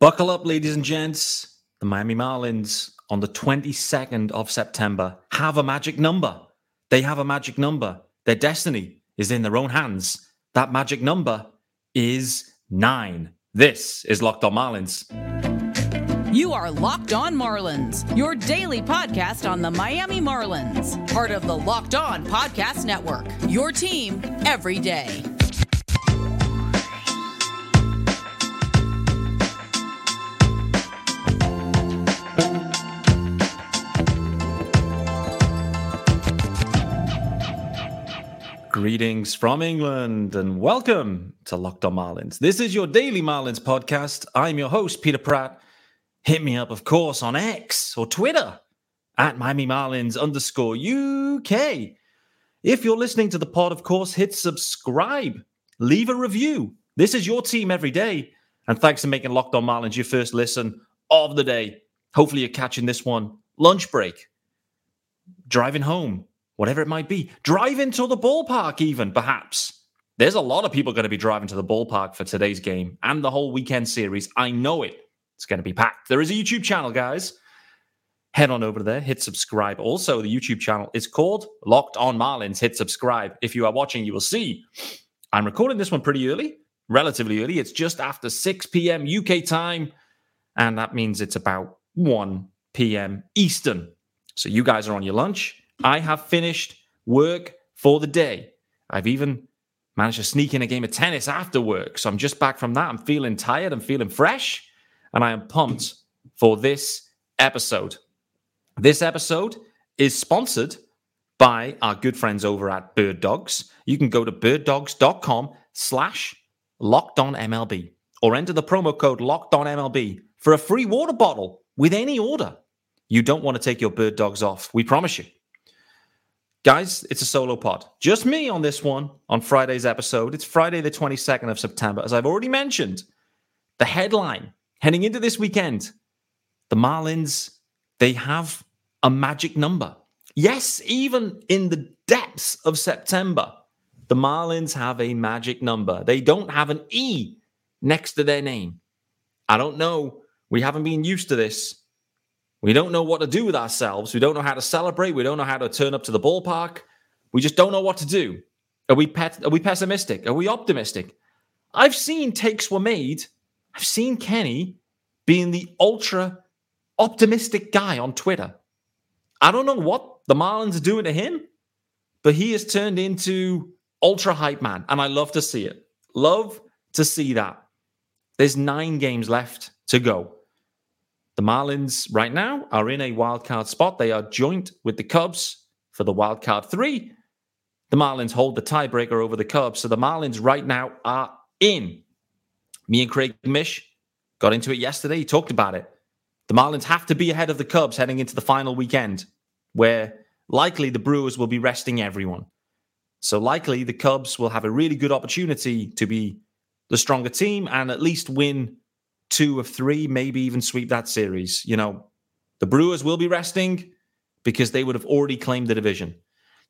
Buckle up, ladies and gents. The Miami Marlins on the 22nd of September have a magic number. They have a magic number. Their destiny is in their own hands. That magic number is nine. This is Locked On Marlins. You are Locked On Marlins, your daily podcast on the Miami Marlins, part of the Locked On Podcast Network. Your team every day. Greetings from England and welcome to Locked On Marlins. This is your daily Marlins podcast. I'm your host, Peter Pratt. Hit me up, of course, on X or Twitter at Miami Marlins underscore UK. If you're listening to the pod, of course, hit subscribe, leave a review. This is your team every day. And thanks for making Locked On Marlins your first listen of the day. Hopefully, you're catching this one lunch break, driving home, whatever it might be. Drive into the ballpark, even perhaps. There's a lot of people going to be driving to the ballpark for today's game and the whole weekend series. I know it. It's going to be packed. There is a YouTube channel, guys. Head on over there, hit subscribe. Also, the YouTube channel is called Locked On Marlins. Hit subscribe. If you are watching, you will see I'm recording this one pretty early, relatively early. It's just after 6 p.m. UK time, and that means it's about 1 p.m. Eastern. So you guys are on your lunch. I have finished work for the day. I've even managed to sneak in a game of tennis after work. So I'm just back from that. I'm feeling tired. I'm feeling fresh. And I am pumped for this episode. This episode is sponsored by our good friends over at Bird Dogs. You can go to birddogs.com slash locked on MLB or enter the promo code locked on MLB for a free water bottle with any order. You don't want to take your bird dogs off. We promise you. Guys, it's a solo pod. Just me on this one on Friday's episode. It's Friday, the 22nd of September. As I've already mentioned, the headline heading into this weekend the Marlins, they have a magic number. Yes, even in the depths of September, the Marlins have a magic number. They don't have an E next to their name. I don't know. We haven't been used to this we don't know what to do with ourselves. We don't know how to celebrate. We don't know how to turn up to the ballpark. We just don't know what to do. Are we pet- are we pessimistic? Are we optimistic? I've seen takes were made. I've seen Kenny being the ultra optimistic guy on Twitter. I don't know what the Marlins are doing to him, but he has turned into ultra hype man, and I love to see it. Love to see that. There's nine games left to go. The Marlins right now are in a wild card spot. They are joint with the Cubs for the wild card three. The Marlins hold the tiebreaker over the Cubs. So the Marlins right now are in. Me and Craig Mish got into it yesterday. He talked about it. The Marlins have to be ahead of the Cubs heading into the final weekend, where likely the Brewers will be resting everyone. So likely the Cubs will have a really good opportunity to be the stronger team and at least win two of three, maybe even sweep that series. You know, the Brewers will be resting because they would have already claimed the division.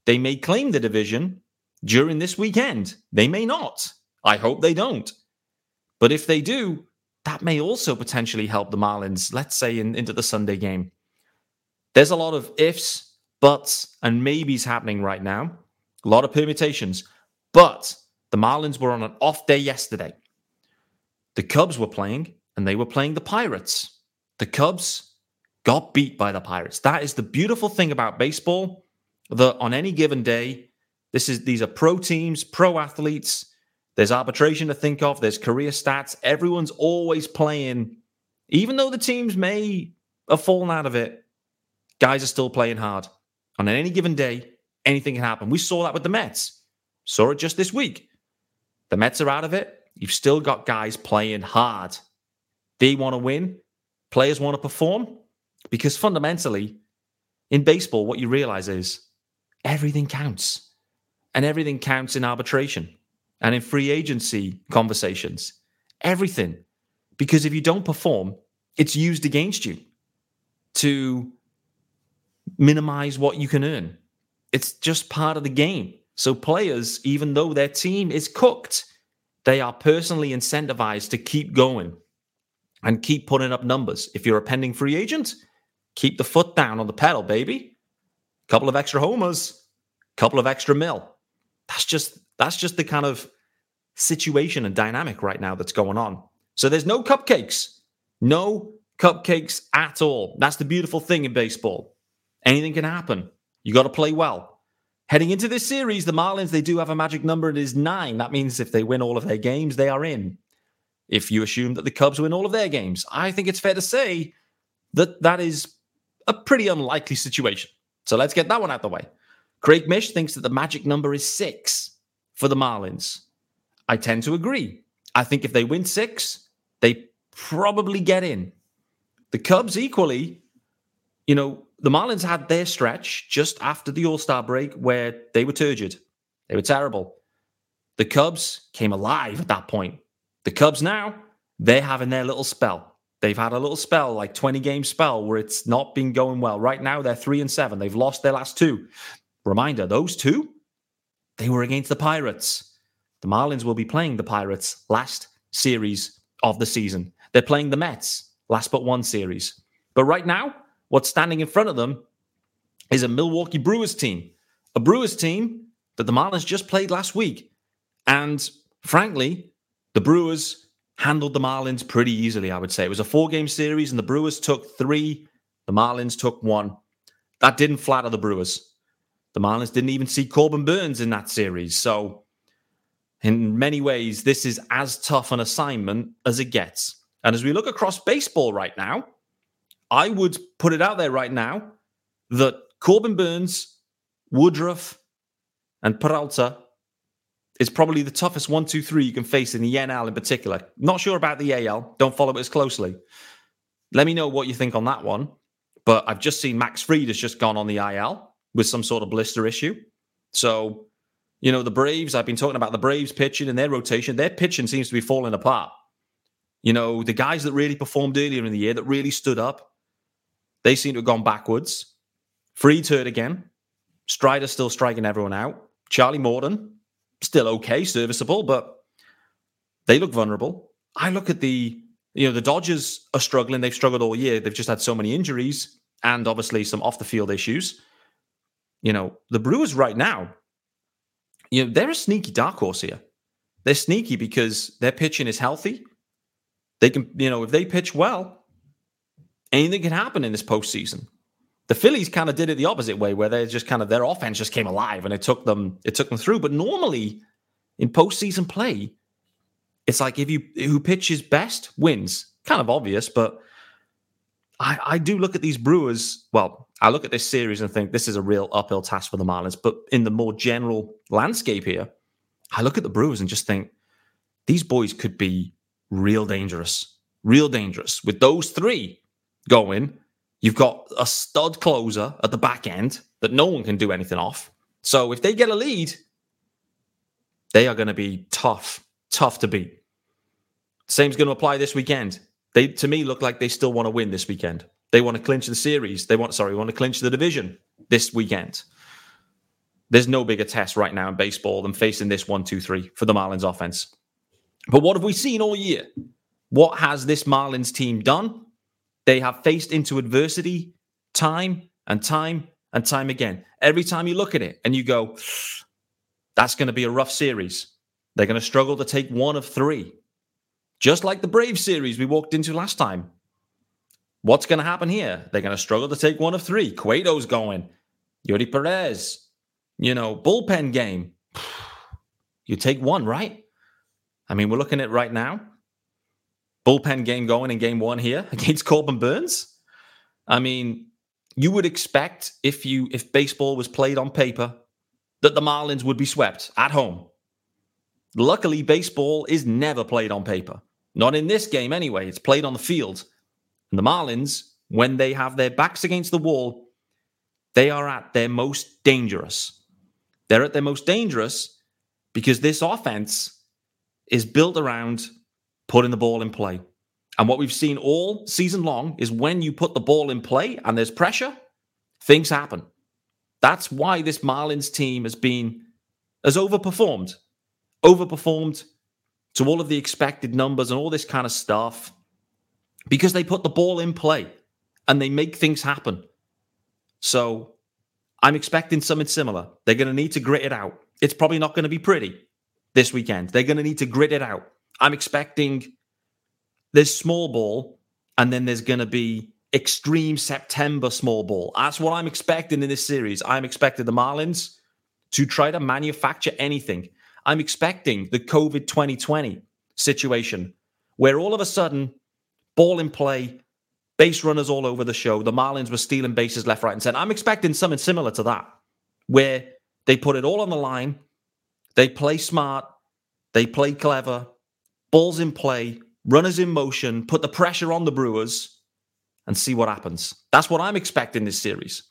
They may claim the division during this weekend. They may not. I hope they don't. But if they do, that may also potentially help the Marlins, let's say in, into the Sunday game. There's a lot of ifs, buts, and maybes happening right now. A lot of permutations. But the Marlins were on an off day yesterday. The Cubs were playing and they were playing the Pirates. The Cubs got beat by the Pirates. That is the beautiful thing about baseball. That on any given day, this is these are pro teams, pro athletes. There's arbitration to think of. There's career stats. Everyone's always playing, even though the teams may have fallen out of it. Guys are still playing hard. On any given day, anything can happen. We saw that with the Mets. Saw it just this week. The Mets are out of it. You've still got guys playing hard. They want to win. Players want to perform. Because fundamentally, in baseball, what you realize is everything counts. And everything counts in arbitration and in free agency conversations. Everything. Because if you don't perform, it's used against you to minimize what you can earn. It's just part of the game. So players, even though their team is cooked, they are personally incentivized to keep going and keep putting up numbers. If you're a pending free agent, keep the foot down on the pedal, baby. Couple of extra homers, couple of extra mil. That's just that's just the kind of situation and dynamic right now that's going on. So there's no cupcakes. No cupcakes at all. That's the beautiful thing in baseball. Anything can happen. You got to play well. Heading into this series, the Marlins, they do have a magic number. It is nine. That means if they win all of their games, they are in. If you assume that the Cubs win all of their games, I think it's fair to say that that is a pretty unlikely situation. So let's get that one out the way. Craig Mish thinks that the magic number is six for the Marlins. I tend to agree. I think if they win six, they probably get in. The Cubs equally, you know, the Marlins had their stretch just after the All Star break where they were turgid. They were terrible. The Cubs came alive at that point. The Cubs now, they're having their little spell. They've had a little spell, like 20 game spell, where it's not been going well. Right now, they're three and seven. They've lost their last two. Reminder those two, they were against the Pirates. The Marlins will be playing the Pirates last series of the season. They're playing the Mets last but one series. But right now, what's standing in front of them is a Milwaukee Brewers team, a Brewers team that the Marlins just played last week. And frankly, the Brewers handled the Marlins pretty easily, I would say. It was a four game series, and the Brewers took three, the Marlins took one. That didn't flatter the Brewers. The Marlins didn't even see Corbin Burnes in that series. So, in many ways, this is as tough an assignment as it gets. And as we look across baseball right now, I would put it out there right now that Corbin Burnes, Woodruff, and Peralta is probably the toughest one, two, three you can face in the NL in particular. Not sure about the AL. Don't follow it as closely. Let me know what you think on that one. But I've just seen Max Fried has just gone on the IL with some sort of blister issue. So, you know, the Braves, I've been talking about the Braves pitching and their rotation. Their pitching seems to be falling apart. You know, the guys that really performed earlier in the year that really stood up, they seem to have gone backwards. Fried's hurt again. Strider still striking everyone out. Charlie Morton, still okay, serviceable, but they look vulnerable. I look at the, you know, the Dodgers are struggling. They've struggled all year. They've just had so many injuries and obviously some off the field issues. You know, the Brewers right now, you know, they're a sneaky dark horse here. They're sneaky because their pitching is healthy. They can, you know, if they pitch well, anything can happen in this postseason. The Phillies kind of did it the opposite way, where they just kind of their offense just came alive and it took them it took them through. But normally in postseason play, it's like if you who pitches best wins. Kind of obvious, but I, I do look at these Brewers. Well, I look at this series and think this is a real uphill task for the Marlins. But in the more general landscape here, I look at the Brewers and just think these boys could be real dangerous, real dangerous. With those three going, you've got a stud closer at the back end that no one can do anything off. So if they get a lead, they are going to be tough, tough to beat. Same's going to apply this weekend. They, to me, look like they still want to win this weekend. They want to clinch the series. They want, sorry, want to clinch the division this weekend. There's no bigger test right now in baseball than facing this one, two, three for the Marlins offense. But what have we seen all year? What has this Marlins team done? They have faced into adversity time and time and time again. Every time you look at it and you go, that's going to be a rough series. They're going to struggle to take one of three. Just like the Brave series we walked into last time. What's going to happen here? They're going to struggle to take one of three. Cueto's going. Eury Perez. You know, bullpen game. You take one, right? I mean, we're looking at right now. Bullpen game going in game one here against Corbin Burnes. I mean, you would expect if you if baseball was played on paper that the Marlins would be swept at home. Luckily, baseball is never played on paper. Not in this game anyway. It's played on the field. And the Marlins, when they have their backs against the wall, they are at their most dangerous. They're at their most dangerous because this offense is built around putting the ball in play. And what we've seen all season long is when you put the ball in play and there's pressure, things happen. That's why this Marlins team has been has overperformed, overperformed to all of the expected numbers and all this kind of stuff. because they put the ball in play and they make things happen. So I'm expecting something similar. They're going to need to grit it out. It's probably not going to be pretty this weekend. They're going to need to grit it out. I'm expecting there's small ball and then there's going to be extreme September small ball. That's what I'm expecting in this series. I'm expecting the Marlins to try to manufacture anything. I'm expecting the COVID 2020 situation where all of a sudden, ball in play, base runners all over the show, the Marlins were stealing bases left, right, and center. I'm expecting something similar to that where they put it all on the line, they play smart, they play clever, balls in play, runners in motion, put the pressure on the Brewers and see what happens. That's what I'm expecting this series.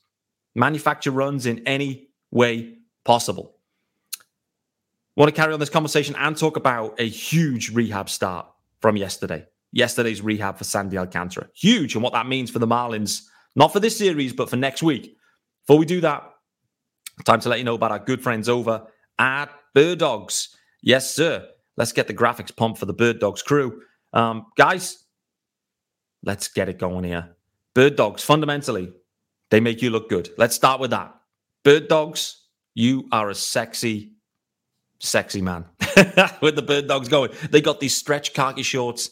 Manufacture runs in any way possible. Want to carry on this conversation and talk about a huge rehab start from yesterday. Yesterday's rehab for Sandy Alcantara. Huge, and what that means for the Marlins, not for this series, but for next week. Before we do that, time to let you know about our good friends over at Bird Dogs. Yes, sir. Let's get the graphics pumped for the Bird Dogs crew. Um, guys, let's get it going here. Bird dogs, fundamentally, they make you look good. Let's start with that. Bird dogs, you are a sexy, sexy man. with the bird dogs going, they got these stretch khaki shorts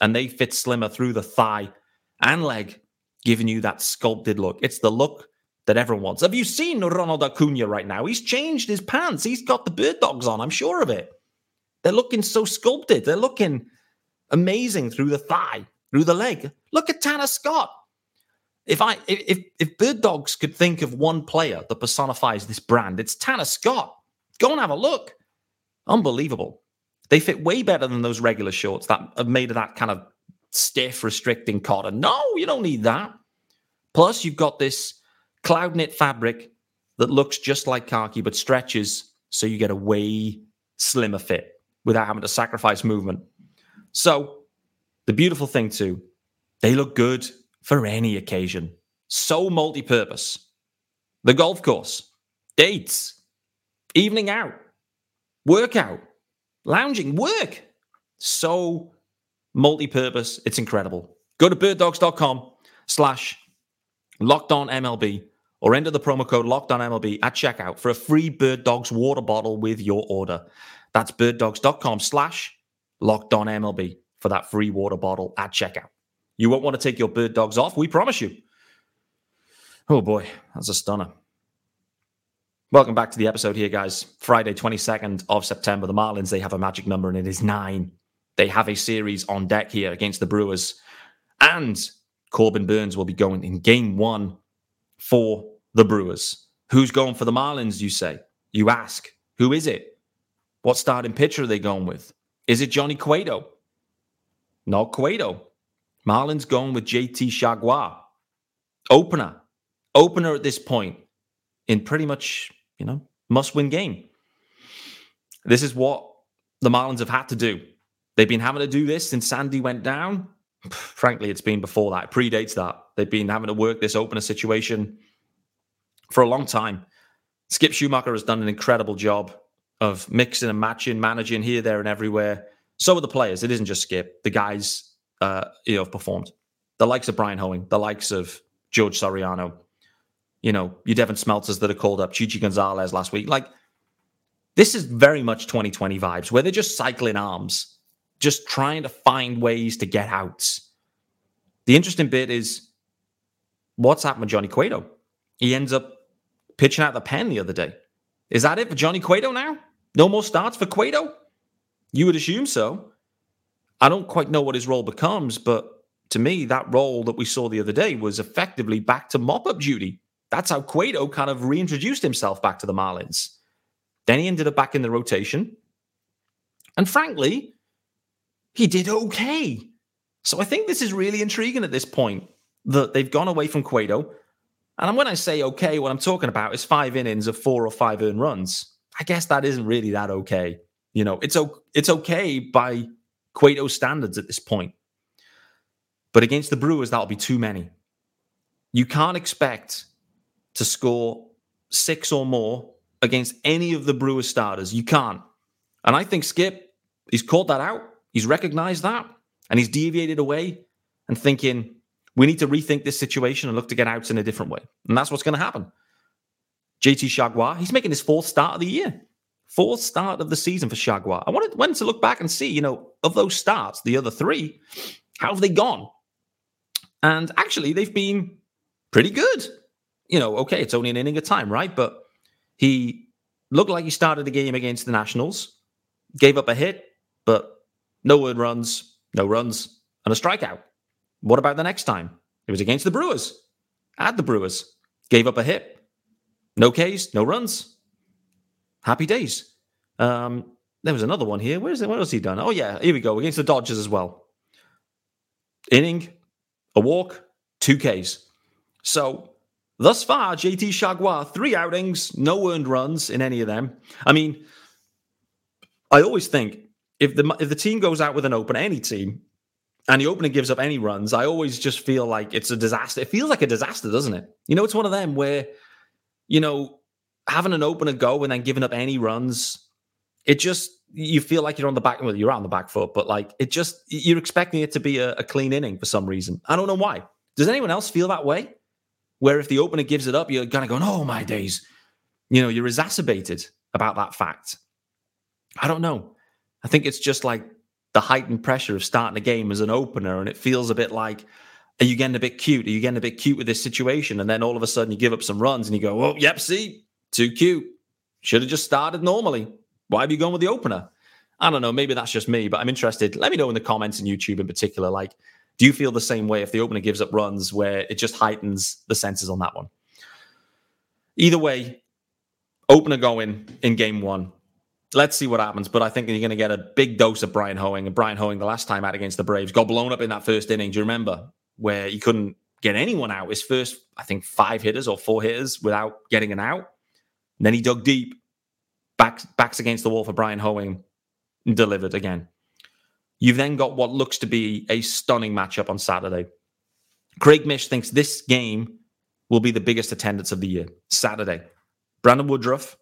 and they fit slimmer through the thigh and leg, giving you that sculpted look. It's the look that everyone wants. Have you seen Ronald Acuna right now? He's changed his pants. He's got the bird dogs on. I'm sure of it. They're looking so sculpted. They're looking amazing through the thigh, through the leg. Look at Tanner Scott. If I if if Bird Dogs could think of one player that personifies this brand, it's Tanner Scott. Go and have a look. Unbelievable. They fit way better than those regular shorts that are made of that kind of stiff, restricting cotton. No, you don't need that. Plus, you've got this cloud knit fabric that looks just like khaki but stretches so you get a way slimmer fit without having to sacrifice movement. So, the beautiful thing too, they look good for any occasion. So multi purpose. The golf course, dates, evening out, workout, lounging, work. So multi purpose. It's incredible. Go to birddogs.com slash locked on MLB or enter the promo code locked on MLB at checkout for a free Bird Dogs water bottle with your order. That's birddogs.com slash locked on MLB for that free water bottle at checkout. You won't want to take your bird dogs off, we promise you. Oh boy, that's a stunner. Welcome back to the episode here, guys. Friday, 22nd of September. The Marlins, they have a magic number and it is nine. They have a series on deck here against the Brewers. And Corbin Burnes will be going in game one for the Brewers. Who's going for the Marlins, you say? You ask. Who is it? What starting pitcher are they going with? Is it Johnny Cueto? Not Cueto. Marlins going with JT Chargois. Opener. Opener at this point in pretty much, you know, must win game. This is what the Marlins have had to do. They've been having to do this since Sandy went down. Frankly, it's been before that. It predates that. They've been having to work this opener situation for a long time. Skip Schumaker has done an incredible job of mixing and matching, managing here, there, and everywhere. So are the players. It isn't just Skip. The guys, uh, you know, have performed. The likes of Bryan Hoeing, the likes of George Soriano, you know, you Devin Smeltzers that are called up, Chichi Gonzalez last week. Like, this is very much 2020 vibes where they're just cycling arms, just trying to find ways to get outs. The interesting bit is what's happened with Johnny Cueto? He ends up pitching out the pen the other day. Is that it for Johnny Cueto now? No more starts for Cueto? You would assume so. I don't quite know what his role becomes, but to me, that role that we saw the other day was effectively back to mop up duty. That's how Cueto kind of reintroduced himself back to the Marlins. Then he ended up back in the rotation. And frankly, he did okay. So I think this is really intriguing at this point that they've gone away from Cueto. And when I say okay, what I'm talking about is five innings of four or five earned runs. I guess that isn't really that okay. You know, it's it's okay by Cueto standards at this point. But against the Brewers, that'll be too many. You can't expect to score six or more against any of the Brewers starters. You can't. And I think Skip, he's called that out. He's recognized that and he's deviated away and thinking, we need to rethink this situation and look to get outs in a different way. And that's what's going to happen. JT Chargois, he's making his fourth start of the year. Fourth start of the season for Chargois. I wanted went to look back and see, you know, of those starts, the other three, how have they gone? And actually, they've been pretty good. You know, okay, it's only an inning at time, right? But he looked like he started the game against the Nationals, gave up a hit, but no earned runs, no runs, and a strikeout. What about the next time? It was against the Brewers. At the Brewers. Gave up a hit. No Ks, no runs. Happy days. Um, there was another one here. Where is it? What else he done? Oh, yeah, here we go. Against the Dodgers as well. Inning, a walk, two Ks. So thus far, JT Chargois, three outings, no earned runs in any of them. I mean, I always think if the if the team goes out with an open, any team, and the opener gives up any runs, I always just feel like it's a disaster. It feels like a disaster, doesn't it? You know, it's one of them where, you know, having an opener go and then giving up any runs, it just you feel like you're on the back. Well, you're on the back foot, but like it just you're expecting it to be a, a clean inning for some reason. I don't know why. Does anyone else feel that way? Where if the opener gives it up, you're kind of going, "Oh my days," you know, you're exacerbated about that fact. I don't know. I think it's just like the heightened pressure of starting a game as an opener, and it feels a bit like, are you getting a bit cute? Are you getting a bit cute with this situation? And then all of a sudden you give up some runs and you go, oh, yep, see, too cute. Should have just started normally. Why have you gone with the opener? I don't know. Maybe that's just me, but I'm interested. Let me know in the comments in YouTube in particular. Like, do you feel the same way if the opener gives up runs where it just heightens the senses on that one? Either way, opener going in game one, let's see what happens. But I think you're going to get a big dose of Bryan Hoeing. And Bryan Hoeing, the last time out against the Braves, got blown up in that first inning. Do you remember where he couldn't get anyone out? His first, I think, five hitters or four hitters without getting an out. And then he dug deep, backs, backs against the wall for Bryan Hoeing, delivered again. You've then got what looks to be a stunning matchup on Saturday. Craig Mish thinks this game will be the biggest attendance of the year. Saturday. Brandon Woodruff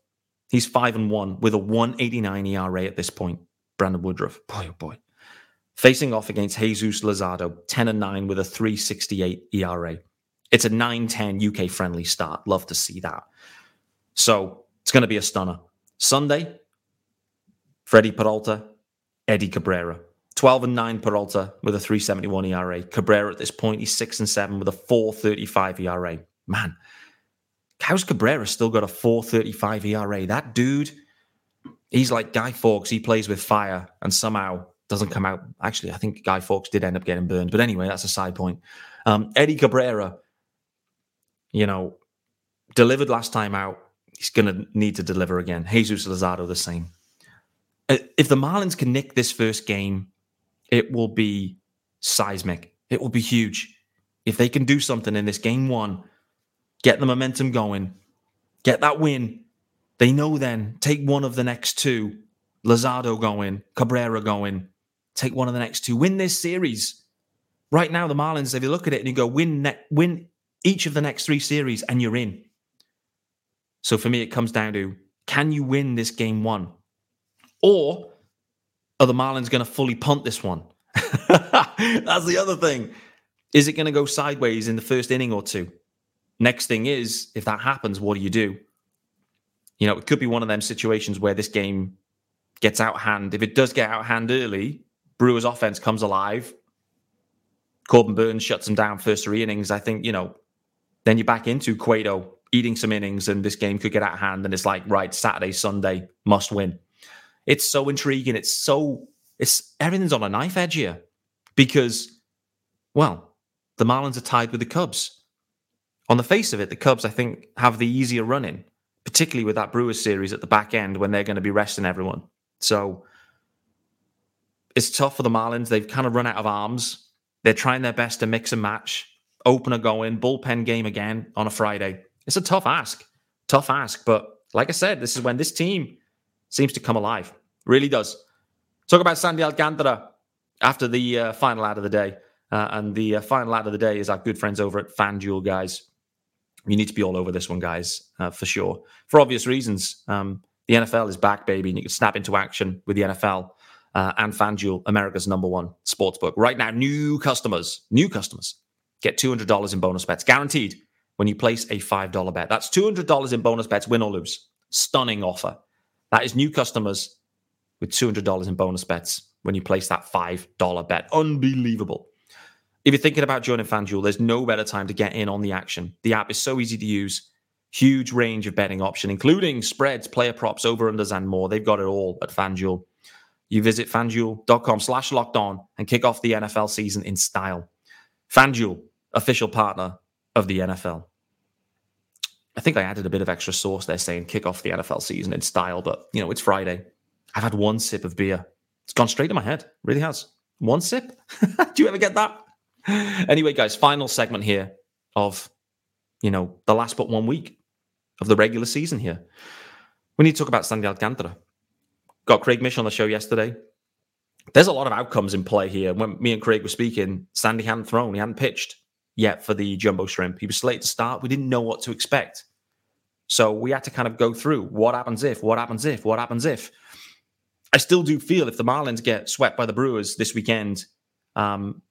He's five and one with a 189 ERA at this point. Brandon Woodruff. Boy, oh boy. Facing off against Jesus Luzardo, 10 and 9 with a 368 ERA. It's a 9 10 UK friendly start. Love to see that. So it's going to be a stunner. Sunday, Freddie Peralta, Eddie Cabrera. 12 and 9 Peralta with a 371 ERA. Cabrera at this point, he's 6 and 7 with a 435 ERA. Man, How's Cabrera still got a 435 ERA? That dude, he's like Guy Fawkes. He plays with fire and somehow doesn't come out. Actually, I think Guy Fawkes did end up getting burned. But anyway, that's a side point. Um, Eddie Cabrera, you know, delivered last time out. He's going to need to deliver again. Jesus Luzardo, the same. Uh, if the Marlins can nick this first game, it will be seismic. It will be huge. If they can do something in this game one, get the momentum going, get that win. They know then take one of the next two, Luzardo going, Cabrera going, take one of the next two, win this series. Right now, the Marlins, if you look at it and you go win, ne- win each of the next three series, and you're in. So for me, it comes down to can you win this game one, or are the Marlins going to fully punt this one? That's the other thing. Is it going to go sideways in the first inning or two? Next thing is, if that happens, what do you do? You know, it could be one of them situations where this game gets out hand. If it does get out hand early, Brewers offense comes alive. Corbin Burnes shuts them down first three innings. I think, you know, then you're back into Cueto eating some innings and this game could get out of hand. And it's like, right, Saturday, Sunday, must win. It's so intriguing. It's so, it's everything's on a knife edge here because, well, the Marlins are tied with the Cubs on the face of it, the Cubs, I think, have the easier running, particularly with that Brewers series at the back end when they're going to be resting everyone. So it's tough for the Marlins. They've kind of run out of arms. They're trying their best to mix and match, opener going, bullpen game again on a Friday. It's a tough ask, tough ask. But like I said, this is when this team seems to come alive. Really does. Talk about Sandy Alcantara after the uh, final out of the day. Uh, and the uh, final out of the day is our good friends over at FanDuel, guys you need to be all over this one, guys, uh, for sure. For obvious reasons. Um, the NFL is back, baby, and you can snap into action with the NFL. uh, and FanDuel, America's number one sportsbook. Right now, new customers, new customers get $200 in bonus bets guaranteed when you place a $5 bet. That's $200 in bonus bets, win or lose. Stunning offer. That is new customers with $200 in bonus bets when you place that $5 bet. Unbelievable. If you're thinking about joining FanDuel, there's no better time to get in on the action. The app is so easy to use, huge range of betting option, including spreads, player props, over-unders, and more. They've got it all at FanDuel. You visit fanduel.com slash locked on and kick off the NFL season in style. FanDuel, official partner of the NFL. I think I added a bit of extra sauce there saying kick off the NFL season in style, but you know, it's Friday. I've had one sip of beer. It's gone straight to my head. Really has. One sip. Do you ever get that? Anyway, guys, final segment here of, you know, the last but one week of the regular season here. We need to talk about Sandy Alcantara. Got Craig Mish on the show yesterday. There's a lot of outcomes in play here. When me and Craig were speaking, Sandy hadn't thrown, he hadn't pitched yet for the jumbo shrimp. He was slated to start. We didn't know what to expect. So we had to kind of go through what happens if, what happens if, what happens if. I still do feel if the Marlins get swept by the Brewers this weekend, um,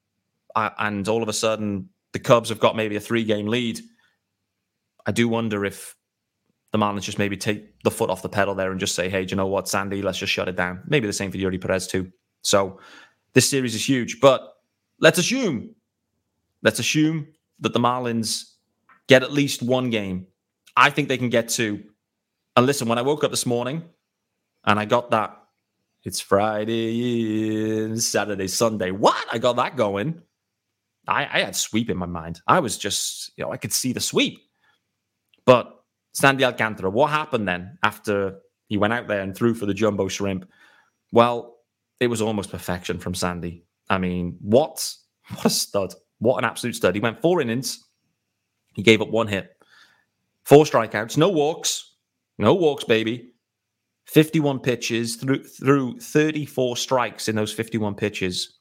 and all of a sudden the Cubs have got maybe a three game lead, I do wonder if the Marlins just maybe take the foot off the pedal there and just say, hey, do you know what, Sandy, let's just shut it down. Maybe the same for Eury Perez too. So this series is huge, but let's assume Let's assume that the Marlins get at least one game. I think they can get two. And listen, when I woke up this morning and I got that, it's Friday, Saturday, Sunday. What? I got that going. I, I had sweep in my mind. I was just, you know, I could see the sweep. But Sandy Alcantara, what happened then after he went out there and threw for the jumbo shrimp? Well, it was almost perfection from Sandy. I mean, what what a stud. What an absolute stud. He went four innings. He gave up one hit, four strikeouts, no walks, no walks, baby. 51 pitches through through 34 strikes in those 51 pitches.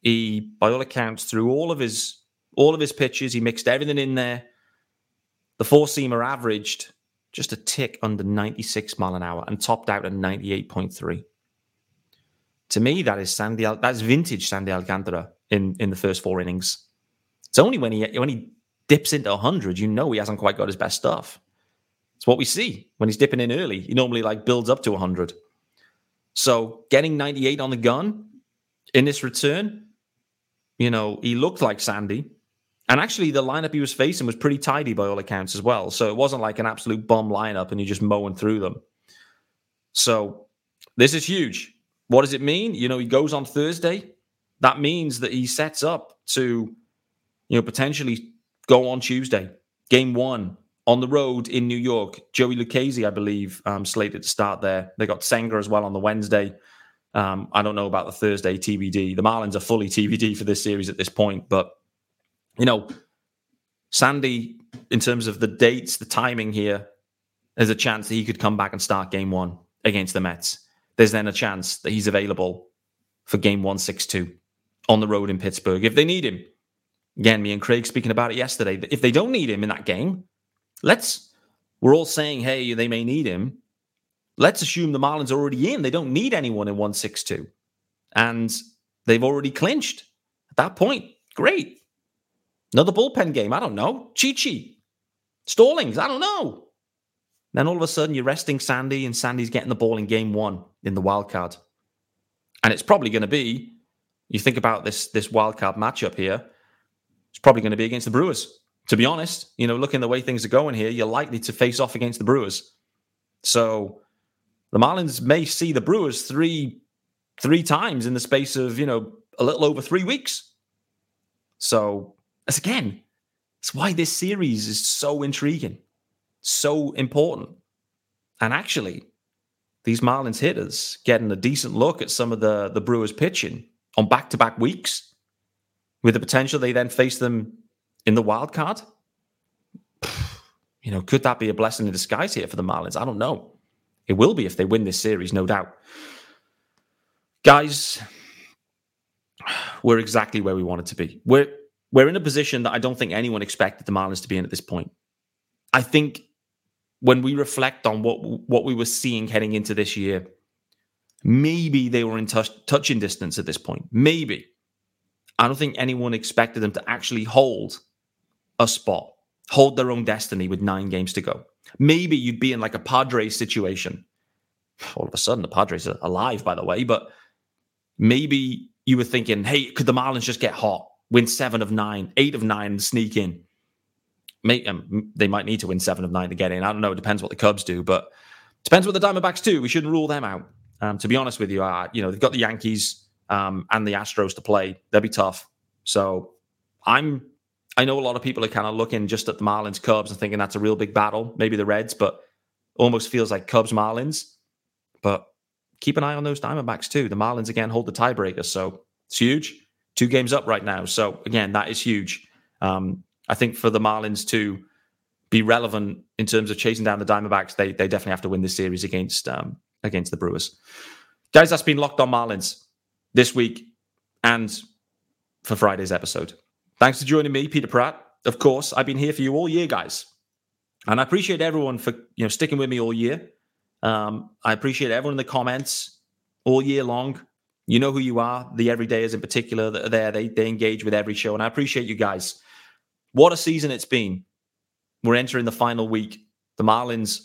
He, by all accounts, threw all of his all of his pitches. He mixed everything in there. The four seamer averaged just a tick under 96 mile an hour and topped out at 98.3. To me, that is Sandy. That's vintage Sandy Alcantara in in the first four innings. It's only when he when he dips into 100, you know he hasn't quite got his best stuff. It's what we see when he's dipping in early. He normally like builds up to 100. So getting 98 on the gun in this return, you know, he looked like Sandy. And actually, the lineup he was facing was pretty tidy by all accounts as well. So it wasn't like an absolute bomb lineup and you're just mowing through them. So this is huge. What does it mean? You know, he goes on Thursday that means that he sets up to, you know, potentially go on Tuesday, game one on the road in New York. Joey Lucchesi, I believe, um, slated to start there. They got Senga as well on the Wednesday. Um, I don't know about the Thursday TBD. The Marlins are fully TBD for this series at this point, but you know, Sandy, in terms of the dates, the timing here, there's a chance that he could come back and start game one against the Mets. There's then a chance that he's available for game one six two on the road in Pittsburgh if they need him. Again, me and Craig speaking about it yesterday. If they don't need him in that game, let's, we're all saying, hey, they may need him. Let's assume the Marlins are already in. They don't need anyone in 162. And they've already clinched at that point. Great. Another bullpen game. I don't know. Chichi. Stallings. I don't know. Then all of a sudden you're resting Sandy and Sandy's getting the ball in game one in the wild card. And it's probably going to be you think about this this wild card matchup here, it's probably going to be against the Brewers. To be honest, you know, looking the way things are going here, you're likely to face off against the Brewers. So the Marlins may see the Brewers three three times in the space of you know a little over three weeks. So that's again, that's why this series is so intriguing, so important. And actually, these Marlins hitters getting a decent look at some of the the Brewers pitching on back to back weeks with the potential they then face them in the wild card. You know, could that be a blessing in disguise here for the Marlins? I don't know. It will be if they win this series, no doubt. Guys, we're exactly where we wanted to be. We're we're in a position that I don't think anyone expected the Marlins to be in at this point. I think when we reflect on what what we were seeing heading into this year, Maybe they were in touch, touching distance at this point. Maybe. I don't think anyone expected them to actually hold a spot, hold their own destiny with nine games to go. Maybe you'd be in like a Padres situation. All of a sudden, the Padres are alive, by the way, but maybe you were thinking, hey, could the Marlins just get hot, win seven of nine, eight of nine, and sneak in? Um, they might need to win seven of nine to get in. I don't know. It depends what the Cubs do, but depends what the Diamondbacks do. We shouldn't rule them out. Um, to be honest with you, uh, you know they've got the Yankees um, and the Astros to play. They'll be tough. So I'm. I know a lot of people are kind of looking just at the Marlins Cubs and thinking that's a real big battle. Maybe the Reds, but almost feels like Cubs Marlins. But keep an eye on those Diamondbacks too. The Marlins again hold the tiebreaker, so it's huge. Two games up right now, so again that is huge. Um, I think for the Marlins to be relevant in terms of chasing down the Diamondbacks, they they definitely have to win this series against um, against the Brewers. Guys, that's been locked on Marlins this week and for Friday's episode. Thanks for joining me, Peter Pratt. Of course, I've been here for you all year, guys. And I appreciate everyone for you know sticking with me all year. Um, I appreciate everyone in the comments all year long. You know who you are, the everydayers in particular that are there. They they engage with every show, and I appreciate you guys. What a season it's been. We're entering the final week. The Marlins,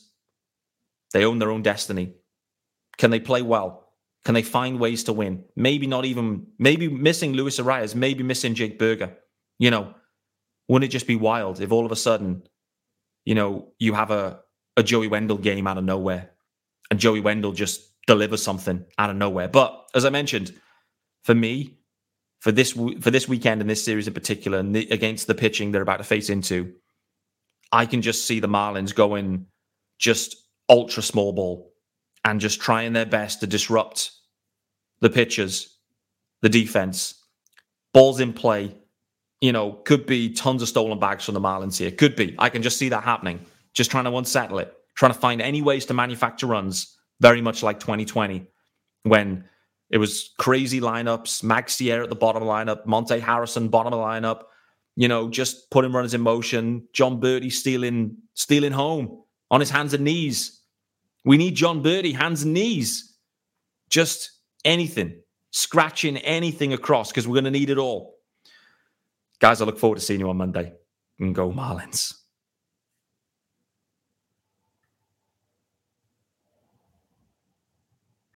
they own their own destiny. Can they play well? Can they find ways to win? Maybe not even, maybe missing Luis Arraez, maybe missing Jake Burger. You know, wouldn't it just be wild if all of a sudden, you know, you have a, a Joey Wendle game out of nowhere and Joey Wendle just delivers something out of nowhere? But as I mentioned, for me, for this for this weekend and this series in particular, and the, against the pitching they're about to face into, I can just see the Marlins going just ultra small ball and just trying their best to disrupt the pitchers, the defense, balls in play. You know, could be tons of stolen bags from the Marlins here. Could be. I can just see that happening. Just trying to unsettle it, trying to find any ways to manufacture runs, very much like 2020 when it was crazy lineups, Max Sierra at the bottom lineup, Monte Harrison bottom of the lineup, you know, just putting runners in motion, Jon Berti stealing stealing home on his hands and knees we need Jon Berti, hands and knees. Just anything, scratching anything across because we're going to need it all. Guys, I look forward to seeing you on Monday. And go Marlins.